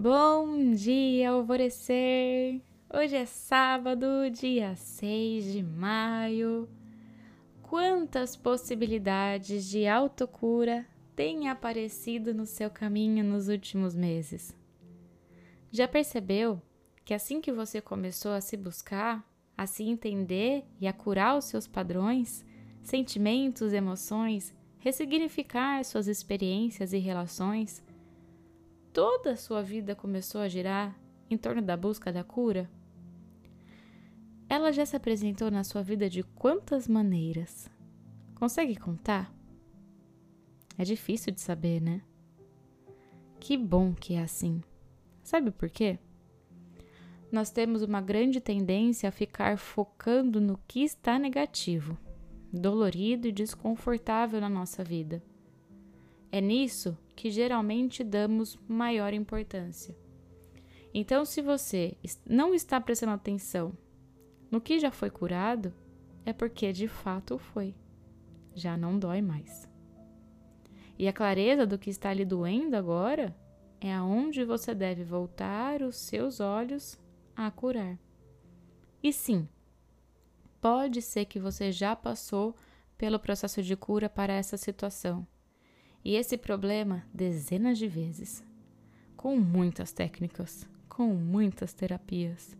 Bom dia, alvorecer! Hoje é sábado, dia 6 de maio. Quantas possibilidades de autocura têm aparecido no seu caminho nos últimos meses? Já percebeu que assim que você começou a se buscar, a se entender e a curar os seus padrões, sentimentos, emoções, ressignificar suas experiências e relações, toda a sua vida começou a girar em torno da busca da cura? Ela já se apresentou na sua vida de quantas maneiras? Consegue contar? É difícil de saber, né? Que bom que é assim. Sabe por quê? nós temos uma grande tendência a ficar focando no que está negativo, dolorido e desconfortável na nossa vida. É nisso que geralmente damos maior importância. Então, se você não está prestando atenção no que já foi curado, é porque de fato foi. Já não dói mais. E a clareza do que está lhe doendo agora é aonde você deve voltar os seus olhos a curar. E sim, pode ser que você já passou pelo processo de cura para essa situação e esse problema dezenas de vezes, com muitas técnicas, com muitas terapias.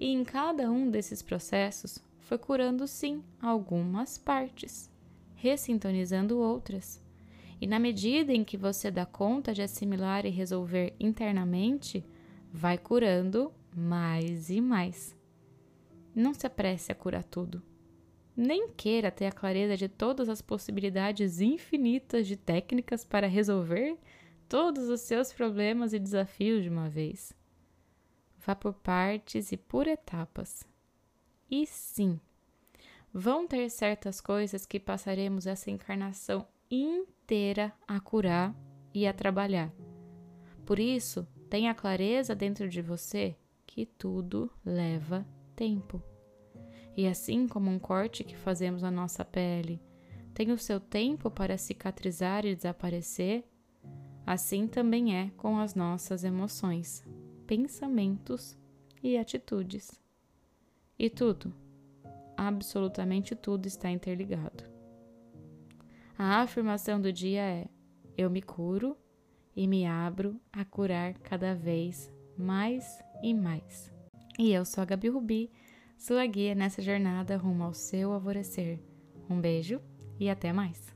E em cada um desses processos foi curando sim algumas partes, ressintonizando outras. E na medida em que você dá conta de assimilar e resolver internamente, vai curando mais e mais. Não se apresse a curar tudo. Nem queira ter a clareza de todas as possibilidades infinitas de técnicas para resolver todos os seus problemas e desafios de uma vez. Vá por partes e por etapas. E sim, vão ter certas coisas que passaremos essa encarnação inteira a curar e a trabalhar. Por isso, tenha clareza dentro de você que tudo leva tempo. E assim como um corte que fazemos na nossa pele tem o seu tempo para cicatrizar e desaparecer, assim também é com as nossas emoções, pensamentos e atitudes. E tudo, absolutamente tudo está interligado. A afirmação do dia é: eu me curo e me abro a curar cada vez mais e mais. E eu sou a Gabi Rubi, sua guia nessa jornada rumo ao seu alvorecer. Um beijo e até mais!